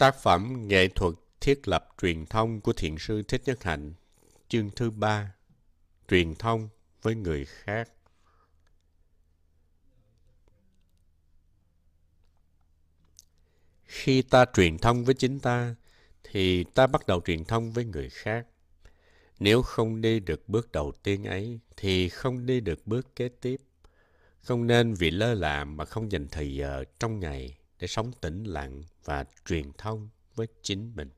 Tác phẩm Nghệ thuật thiết lập truyền thông của Thiện sư Thích Nhất Hạnh, chương thứ ba, truyền thông với người khác. Khi ta truyền thông với chính ta, thì ta bắt đầu truyền thông với người khác. Nếu không đi được bước đầu tiên ấy, thì không đi được bước kế tiếp. Không nên vì lơ là mà không dành thời giờ trong ngày để sống tĩnh lặng và truyền thông với chính mình.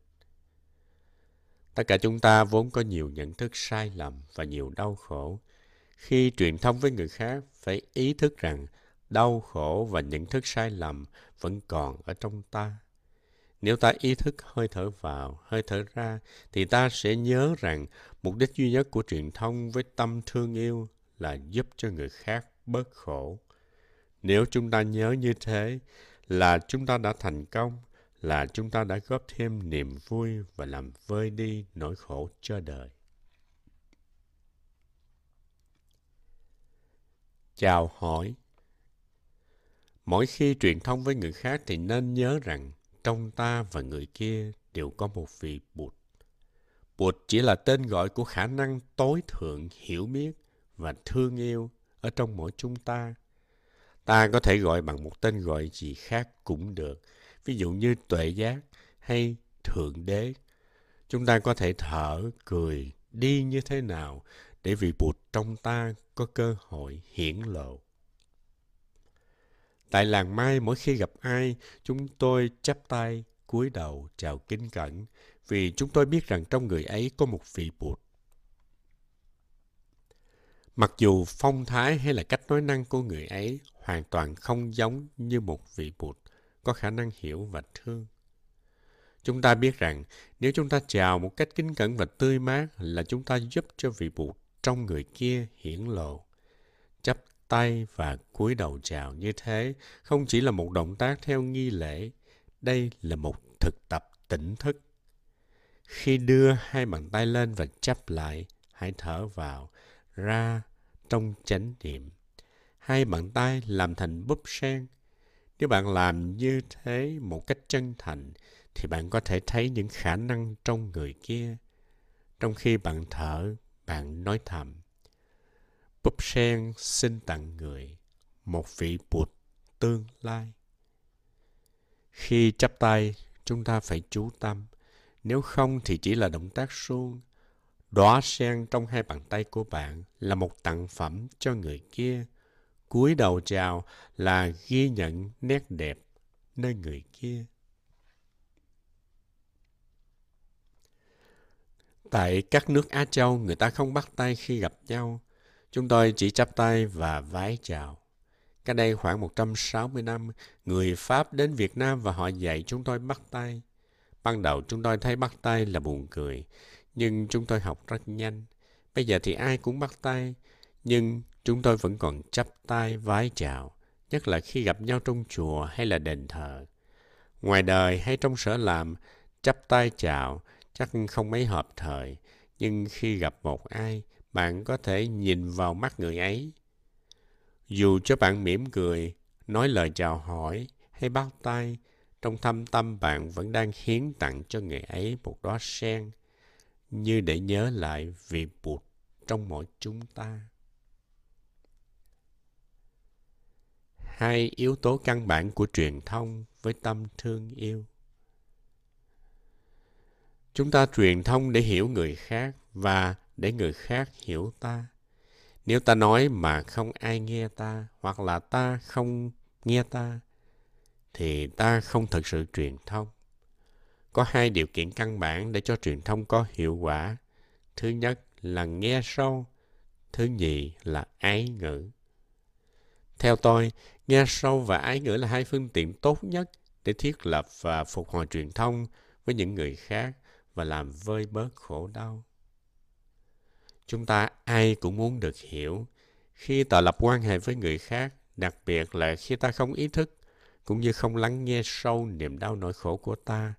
Tất cả chúng ta vốn có nhiều nhận thức sai lầm và nhiều đau khổ. Khi truyền thông với người khác, phải ý thức rằng đau khổ và nhận thức sai lầm vẫn còn ở trong ta. Nếu ta ý thức hơi thở vào, hơi thở ra, thì ta sẽ nhớ rằng mục đích duy nhất của truyền thông với tâm thương yêu là giúp cho người khác bớt khổ. Nếu chúng ta nhớ như thế, là chúng ta đã thành công, là chúng ta đã góp thêm niềm vui và làm vơi đi nỗi khổ cho đời. Chào hỏi Mỗi khi truyền thông với người khác thì nên nhớ rằng trong ta và người kia đều có một vị Bụt. Bụt chỉ là tên gọi của khả năng tối thượng hiểu biết và thương yêu ở trong mỗi chúng ta Ta có thể gọi bằng một tên gọi gì khác cũng được, ví dụ như tuệ giác hay thượng đế. Chúng ta có thể thở, cười, đi như thế nào để vị Bụt trong ta có cơ hội hiển lộ. Tại làng Mai, mỗi khi gặp ai, chúng tôi chắp tay, cúi đầu, chào kính cẩn, vì chúng tôi biết rằng trong người ấy có một vị Bụt. Mặc dù phong thái hay là cách nói năng của người ấy hoàn toàn không giống như một vị Bụt có khả năng hiểu và thương. Chúng ta biết rằng nếu chúng ta chào một cách kính cẩn và tươi mát là chúng ta giúp cho vị Bụt trong người kia hiển lộ. Chắp tay và cúi đầu chào như thế không chỉ là một động tác theo nghi lễ, đây là một thực tập tỉnh thức. Khi đưa hai bàn tay lên và chắp lại, hãy thở vào, ra trong chánh niệm hai bàn tay làm thành búp sen. Nếu bạn làm như thế một cách chân thành, thì bạn có thể thấy những khả năng trong người kia. Trong khi bạn thở, bạn nói thầm. Búp sen xin tặng người một vị bụt tương lai. Khi chắp tay, chúng ta phải chú tâm. Nếu không thì chỉ là động tác suông. Đóa sen trong hai bàn tay của bạn là một tặng phẩm cho người kia cúi đầu chào là ghi nhận nét đẹp nơi người kia. Tại các nước Á Châu, người ta không bắt tay khi gặp nhau. Chúng tôi chỉ chắp tay và vái chào. Cách đây khoảng 160 năm, người Pháp đến Việt Nam và họ dạy chúng tôi bắt tay. Ban đầu chúng tôi thấy bắt tay là buồn cười, nhưng chúng tôi học rất nhanh. Bây giờ thì ai cũng bắt tay, nhưng chúng tôi vẫn còn chắp tay vái chào, nhất là khi gặp nhau trong chùa hay là đền thờ. Ngoài đời hay trong sở làm, chắp tay chào chắc không mấy hợp thời, nhưng khi gặp một ai, bạn có thể nhìn vào mắt người ấy. Dù cho bạn mỉm cười, nói lời chào hỏi hay bắt tay, trong thâm tâm bạn vẫn đang hiến tặng cho người ấy một đóa sen, như để nhớ lại vị Bụt trong mỗi chúng ta. Hai yếu tố căn bản của truyền thông với tâm thương yêu. Chúng ta truyền thông để hiểu người khác và để người khác hiểu ta. Nếu ta nói mà không ai nghe ta hoặc là ta không nghe ta, thì ta không thực sự truyền thông. Có hai điều kiện căn bản để cho truyền thông có hiệu quả. Thứ nhất là nghe sâu, thứ nhì là ái ngữ theo tôi Nghe sâu và ái ngữ là hai phương tiện tốt nhất để thiết lập và phục hồi truyền thông với những người khác và làm vơi bớt khổ đau. Chúng ta ai cũng muốn được hiểu. Khi tạo lập quan hệ với người khác, đặc biệt là khi ta không ý thức, cũng như không lắng nghe sâu niềm đau nỗi khổ của ta,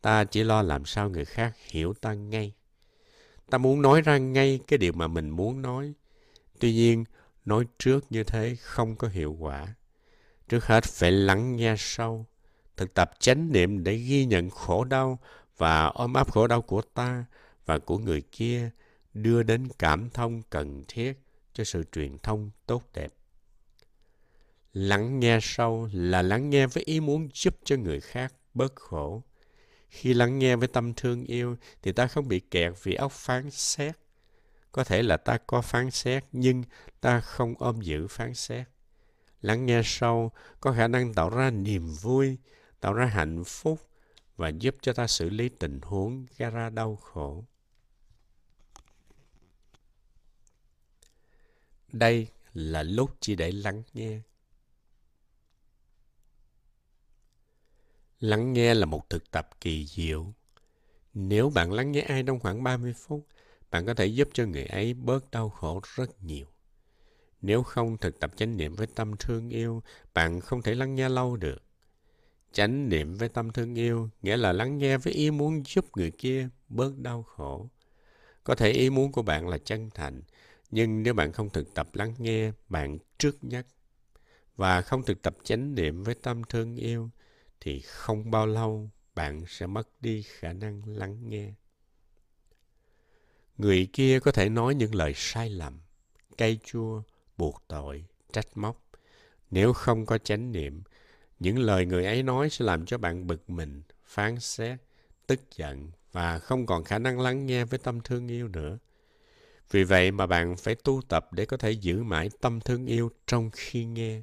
ta chỉ lo làm sao người khác hiểu ta ngay. Ta muốn nói ra ngay cái điều mà mình muốn nói. Tuy nhiên, nói trước như thế không có hiệu quả. Trước hết phải lắng nghe sâu, thực tập chánh niệm để ghi nhận khổ đau và ôm ấp khổ đau của ta và của người kia đưa đến cảm thông cần thiết cho sự truyền thông tốt đẹp. Lắng nghe sâu là lắng nghe với ý muốn giúp cho người khác bớt khổ. Khi lắng nghe với tâm thương yêu thì ta không bị kẹt vì óc phán xét. Có thể là ta có phán xét nhưng ta không ôm giữ phán xét. Lắng nghe sâu có khả năng tạo ra niềm vui, tạo ra hạnh phúc và giúp cho ta xử lý tình huống gây ra đau khổ. Đây là lúc chỉ để lắng nghe. Lắng nghe là một thực tập kỳ diệu. Nếu bạn lắng nghe ai trong khoảng 30 phút, bạn có thể giúp cho người ấy bớt đau khổ rất nhiều. Nếu không thực tập chánh niệm với tâm thương yêu, bạn không thể lắng nghe lâu được. Chánh niệm với tâm thương yêu nghĩa là lắng nghe với ý muốn giúp người kia bớt đau khổ. Có thể ý muốn của bạn là chân thành, nhưng nếu bạn không thực tập lắng nghe, bạn trước nhắc và không thực tập chánh niệm với tâm thương yêu, thì không bao lâu bạn sẽ mất đi khả năng lắng nghe. Người kia có thể nói những lời sai lầm, cay chua, buộc tội, trách móc. Nếu không có chánh niệm, những lời người ấy nói sẽ làm cho bạn bực mình, phán xét, tức giận và không còn khả năng lắng nghe với tâm thương yêu nữa. Vì vậy mà bạn phải tu tập để có thể giữ mãi tâm thương yêu trong khi nghe.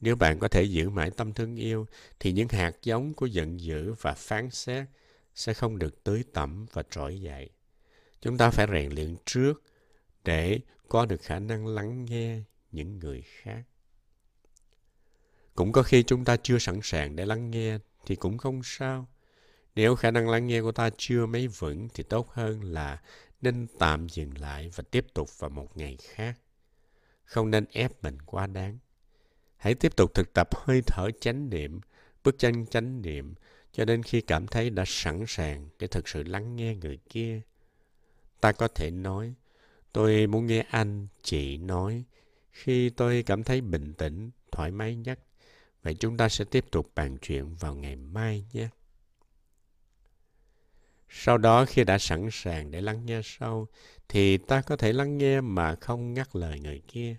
Nếu bạn có thể giữ mãi tâm thương yêu, thì những hạt giống của giận dữ và phán xét sẽ không được tưới tẩm và trỗi dậy. Chúng ta phải rèn luyện trước để có được khả năng lắng nghe những người khác. Cũng có khi chúng ta chưa sẵn sàng để lắng nghe thì cũng không sao. Nếu khả năng lắng nghe của ta chưa mấy vững thì tốt hơn là nên tạm dừng lại và tiếp tục vào một ngày khác. Không nên ép mình quá đáng. Hãy tiếp tục thực tập hơi thở chánh niệm, bước chân chánh niệm cho đến khi cảm thấy đã sẵn sàng để thực sự lắng nghe người kia. Ta có thể nói, tôi muốn nghe anh, chị nói khi tôi cảm thấy bình tĩnh, thoải mái nhất. Vậy chúng ta sẽ tiếp tục bàn chuyện vào ngày mai nhé. Sau đó khi đã sẵn sàng để lắng nghe sâu, thì ta có thể lắng nghe mà không ngắt lời người kia.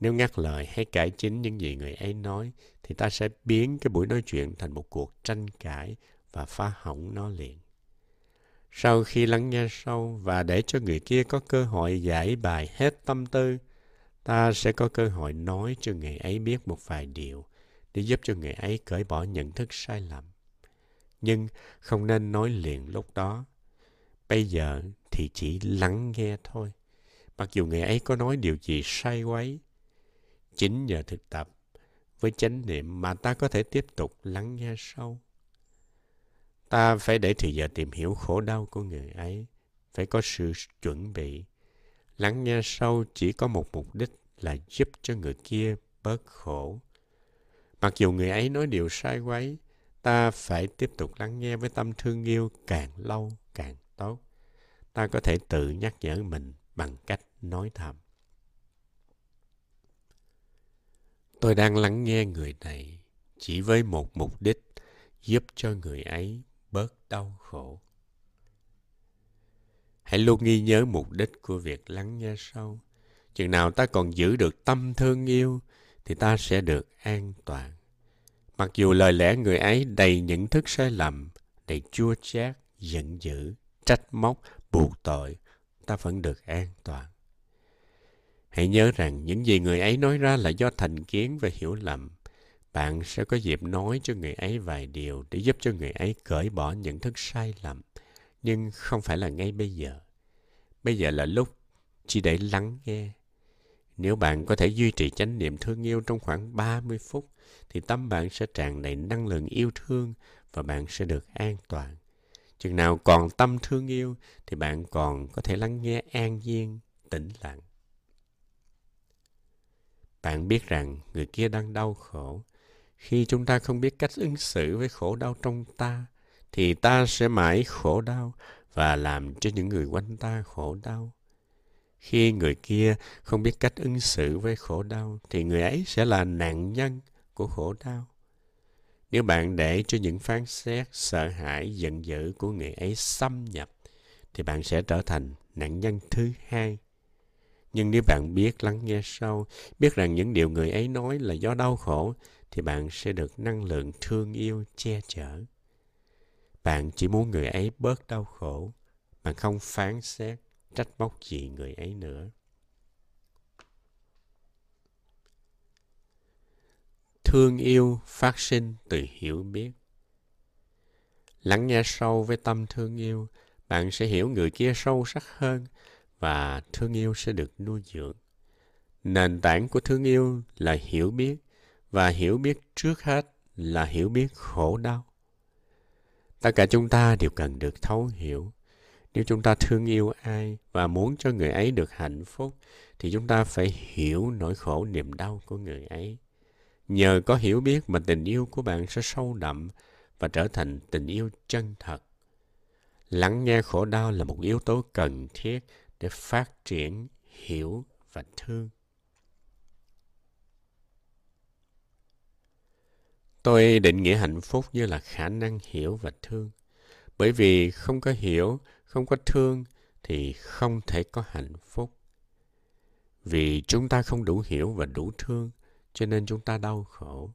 Nếu ngắt lời hay cải chính những gì người ấy nói, thì ta sẽ biến cái buổi nói chuyện thành một cuộc tranh cãi và phá hỏng nó liền. Sau khi lắng nghe sâu và để cho người kia có cơ hội giải bài hết tâm tư, ta sẽ có cơ hội nói cho người ấy biết một vài điều để giúp cho người ấy cởi bỏ nhận thức sai lầm. Nhưng không nên nói liền lúc đó. Bây giờ thì chỉ lắng nghe thôi. Mặc dù người ấy có nói điều gì sai quấy, chính nhờ thực tập với chánh niệm mà ta có thể tiếp tục lắng nghe sâu. Ta phải để thời giờ tìm hiểu khổ đau của người ấy, phải có sự chuẩn bị. Lắng nghe sâu chỉ có một mục đích là giúp cho người kia bớt khổ. Mặc dù người ấy nói điều sai quấy, ta phải tiếp tục lắng nghe với tâm thương yêu càng lâu càng tốt. Ta có thể tự nhắc nhở mình bằng cách nói thầm. Tôi đang lắng nghe người này chỉ với một mục đích giúp cho người ấy bớt đau khổ. Hãy luôn ghi nhớ mục đích của việc lắng nghe sâu. Chừng nào ta còn giữ được tâm thương yêu thì ta sẽ được an toàn. Mặc dù lời lẽ người ấy đầy những thức sai lầm, đầy chua chát, giận dữ, trách móc, buộc tội, ta vẫn được an toàn. Hãy nhớ rằng những gì người ấy nói ra là do thành kiến và hiểu lầm. Bạn sẽ có dịp nói cho người ấy vài điều để giúp cho người ấy cởi bỏ những thức sai lầm. Nhưng không phải là ngay bây giờ. Bây giờ là lúc chỉ để lắng nghe. Nếu bạn có thể duy trì chánh niệm thương yêu trong khoảng 30 phút, thì tâm bạn sẽ tràn đầy năng lượng yêu thương và bạn sẽ được an toàn. Chừng nào còn tâm thương yêu thì bạn còn có thể lắng nghe an nhiên, tĩnh lặng. Bạn biết rằng người kia đang đau khổ. Khi chúng ta không biết cách ứng xử với khổ đau trong ta, thì ta sẽ mãi khổ đau và làm cho những người quanh ta khổ đau. Khi người kia không biết cách ứng xử với khổ đau, thì người ấy sẽ là nạn nhân của khổ đau. Nếu bạn để cho những phán xét, sợ hãi, giận dữ của người ấy xâm nhập, thì bạn sẽ trở thành nạn nhân thứ hai. Nhưng nếu bạn biết lắng nghe sâu, biết rằng những điều người ấy nói là do đau khổ, thì bạn sẽ được năng lượng thương yêu che chở. Bạn chỉ muốn người ấy bớt đau khổ, bạn không phán xét, trách móc gì người ấy nữa. Thương yêu phát sinh từ hiểu biết. Lắng nghe sâu với tâm thương yêu, bạn sẽ hiểu người kia sâu sắc hơn và thương yêu sẽ được nuôi dưỡng. Nền tảng của thương yêu là hiểu biết và hiểu biết trước hết là hiểu biết khổ đau. Tất cả chúng ta đều cần được thấu hiểu. Nếu chúng ta thương yêu ai và muốn cho người ấy được hạnh phúc, thì chúng ta phải hiểu nỗi khổ niềm đau của người ấy. Nhờ có hiểu biết mà tình yêu của bạn sẽ sâu đậm và trở thành tình yêu chân thật. Lắng nghe khổ đau là một yếu tố cần thiết để phát triển, hiểu và thương. Tôi định nghĩa hạnh phúc như là khả năng hiểu và thương. Bởi vì không có hiểu, không có thương thì không thể có hạnh phúc. Vì chúng ta không đủ hiểu và đủ thương, cho nên chúng ta đau khổ.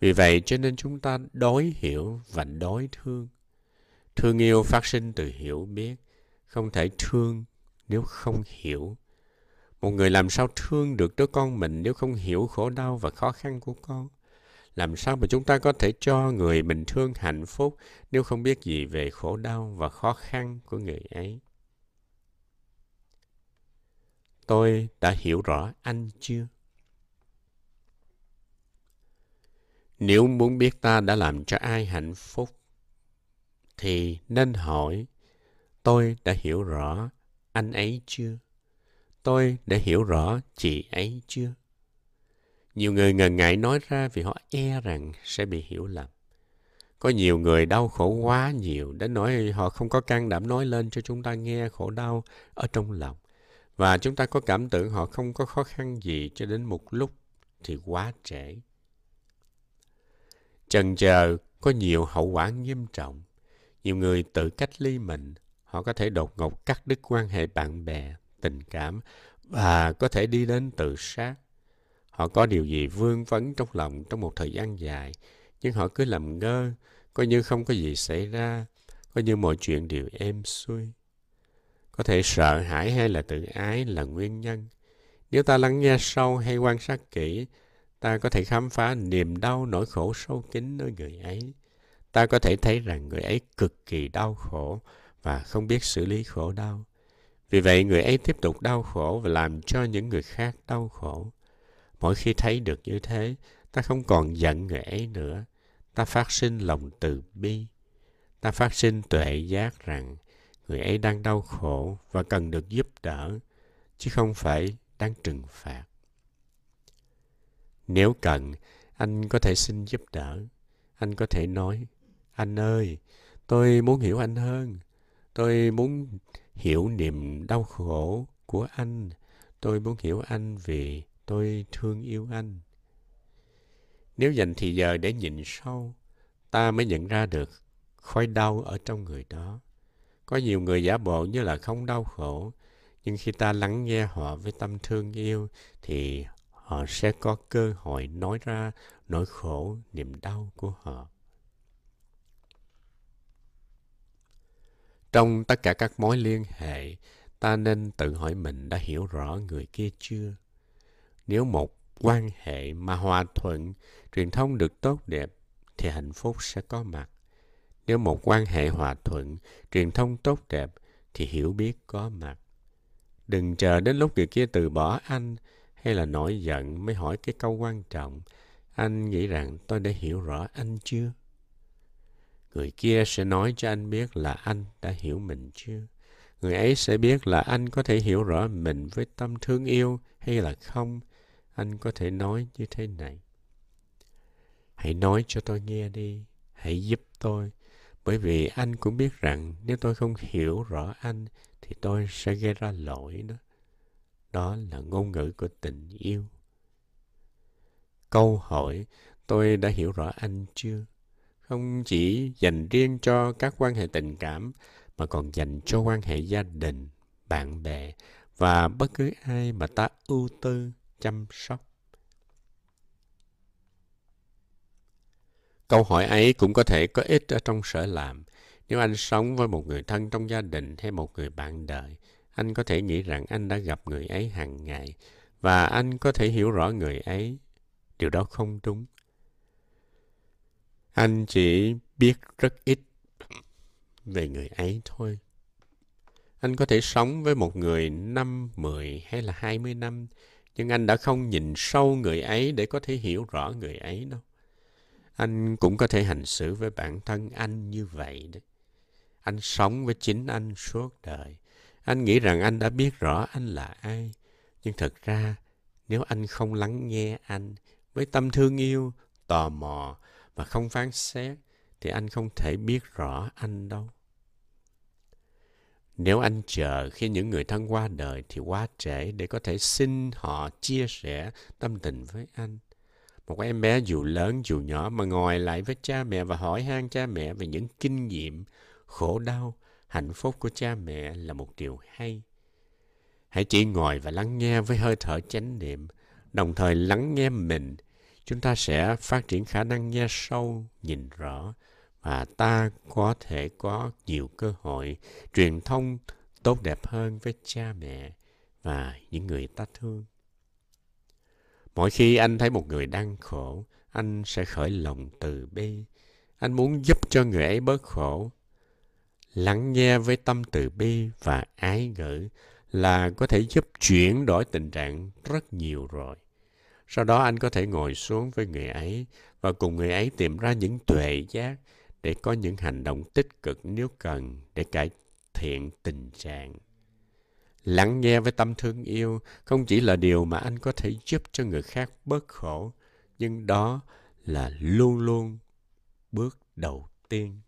Vì vậy cho nên chúng ta đối hiểu và đối thương. Thương yêu phát sinh từ hiểu biết, không thể thương nếu không hiểu. Một người làm sao thương được đứa con mình nếu không hiểu khổ đau và khó khăn của con? Làm sao mà chúng ta có thể cho người bình thường hạnh phúc nếu không biết gì về khổ đau và khó khăn của người ấy? Tôi đã hiểu rõ anh chưa? Nếu muốn biết ta đã làm cho ai hạnh phúc, thì nên hỏi, tôi đã hiểu rõ anh ấy chưa? Tôi đã hiểu rõ chị ấy chưa? Nhiều người ngần ngại nói ra vì họ e rằng sẽ bị hiểu lầm. Có nhiều người đau khổ quá nhiều đến nỗi họ không có can đảm nói lên cho chúng ta nghe khổ đau ở trong lòng. Và chúng ta có cảm tưởng họ không có khó khăn gì cho đến một lúc thì quá trễ. Chần chờ có nhiều hậu quả nghiêm trọng. Nhiều người tự cách ly mình, họ có thể đột ngột cắt đứt quan hệ bạn bè, tình cảm và có thể đi đến tự sát Họ có điều gì vương vấn trong lòng trong một thời gian dài, nhưng họ cứ làm ngơ, coi như không có gì xảy ra, coi như mọi chuyện đều êm xuôi. Có thể sợ hãi hay là tự ái là nguyên nhân. Nếu ta lắng nghe sâu hay quan sát kỹ, ta có thể khám phá niềm đau nỗi khổ sâu kín nơi người ấy. Ta có thể thấy rằng người ấy cực kỳ đau khổ và không biết xử lý khổ đau. Vì vậy người ấy tiếp tục đau khổ và làm cho những người khác đau khổ. Mỗi khi thấy được như thế, ta không còn giận người ấy nữa. Ta phát sinh lòng từ bi. Ta phát sinh tuệ giác rằng người ấy đang đau khổ và cần được giúp đỡ, chứ không phải đang trừng phạt. Nếu cần, anh có thể xin giúp đỡ. Anh có thể nói, anh ơi, tôi muốn hiểu anh hơn. Tôi muốn hiểu niềm đau khổ của anh. Tôi muốn hiểu anh vì tôi thương yêu anh. Nếu dành thì giờ để nhìn sâu, ta mới nhận ra được khói đau ở trong người đó. Có nhiều người giả bộ như là không đau khổ, nhưng khi ta lắng nghe họ với tâm thương yêu thì họ sẽ có cơ hội nói ra nỗi khổ, niềm đau của họ. Trong tất cả các mối liên hệ, ta nên tự hỏi mình đã hiểu rõ người kia chưa? Nếu một quan hệ mà hòa thuận, truyền thông được tốt đẹp, thì hạnh phúc sẽ có mặt. Nếu một quan hệ hòa thuận, truyền thông tốt đẹp, thì hiểu biết có mặt. Đừng chờ đến lúc người kia từ bỏ anh hay là nổi giận mới hỏi cái câu quan trọng. Anh nghĩ rằng tôi đã hiểu rõ anh chưa? Người kia sẽ nói cho anh biết là anh đã hiểu mình chưa? Người ấy sẽ biết là anh có thể hiểu rõ mình với tâm thương yêu hay là không anh có thể nói như thế này. Hãy nói cho tôi nghe đi. Hãy giúp tôi. Bởi vì anh cũng biết rằng nếu tôi không hiểu rõ anh thì tôi sẽ gây ra lỗi đó. Đó là ngôn ngữ của tình yêu. Câu hỏi tôi đã hiểu rõ anh chưa? Không chỉ dành riêng cho các quan hệ tình cảm mà còn dành cho quan hệ gia đình, bạn bè và bất cứ ai mà ta ưu tư chăm sóc. Câu hỏi ấy cũng có thể có ích ở trong sở làm. Nếu anh sống với một người thân trong gia đình hay một người bạn đời, anh có thể nghĩ rằng anh đã gặp người ấy hàng ngày và anh có thể hiểu rõ người ấy. Điều đó không đúng. Anh chỉ biết rất ít về người ấy thôi. Anh có thể sống với một người năm, mười hay là hai mươi năm, nhưng anh đã không nhìn sâu người ấy để có thể hiểu rõ người ấy đâu. Anh cũng có thể hành xử với bản thân anh như vậy đấy. Anh sống với chính anh suốt đời. Anh nghĩ rằng anh đã biết rõ anh là ai. Nhưng thật ra, nếu anh không lắng nghe anh với tâm thương yêu, tò mò và không phán xét, thì anh không thể biết rõ anh đâu. Nếu anh chờ khi những người thân qua đời thì quá trễ để có thể xin họ chia sẻ tâm tình với anh. Một em bé dù lớn dù nhỏ mà ngồi lại với cha mẹ và hỏi han cha mẹ về những kinh nghiệm, khổ đau, hạnh phúc của cha mẹ là một điều hay. Hãy chỉ ngồi và lắng nghe với hơi thở chánh niệm, đồng thời lắng nghe mình. Chúng ta sẽ phát triển khả năng nghe sâu, nhìn rõ, và ta có thể có nhiều cơ hội truyền thông tốt đẹp hơn với cha mẹ và những người ta thương. Mỗi khi anh thấy một người đang khổ, anh sẽ khởi lòng từ bi. Anh muốn giúp cho người ấy bớt khổ. Lắng nghe với tâm từ bi và ái ngữ là có thể giúp chuyển đổi tình trạng rất nhiều rồi. Sau đó anh có thể ngồi xuống với người ấy và cùng người ấy tìm ra những tuệ giác để có những hành động tích cực nếu cần để cải thiện tình trạng. Lắng nghe với tâm thương yêu không chỉ là điều mà anh có thể giúp cho người khác bớt khổ, nhưng đó là luôn luôn bước đầu tiên.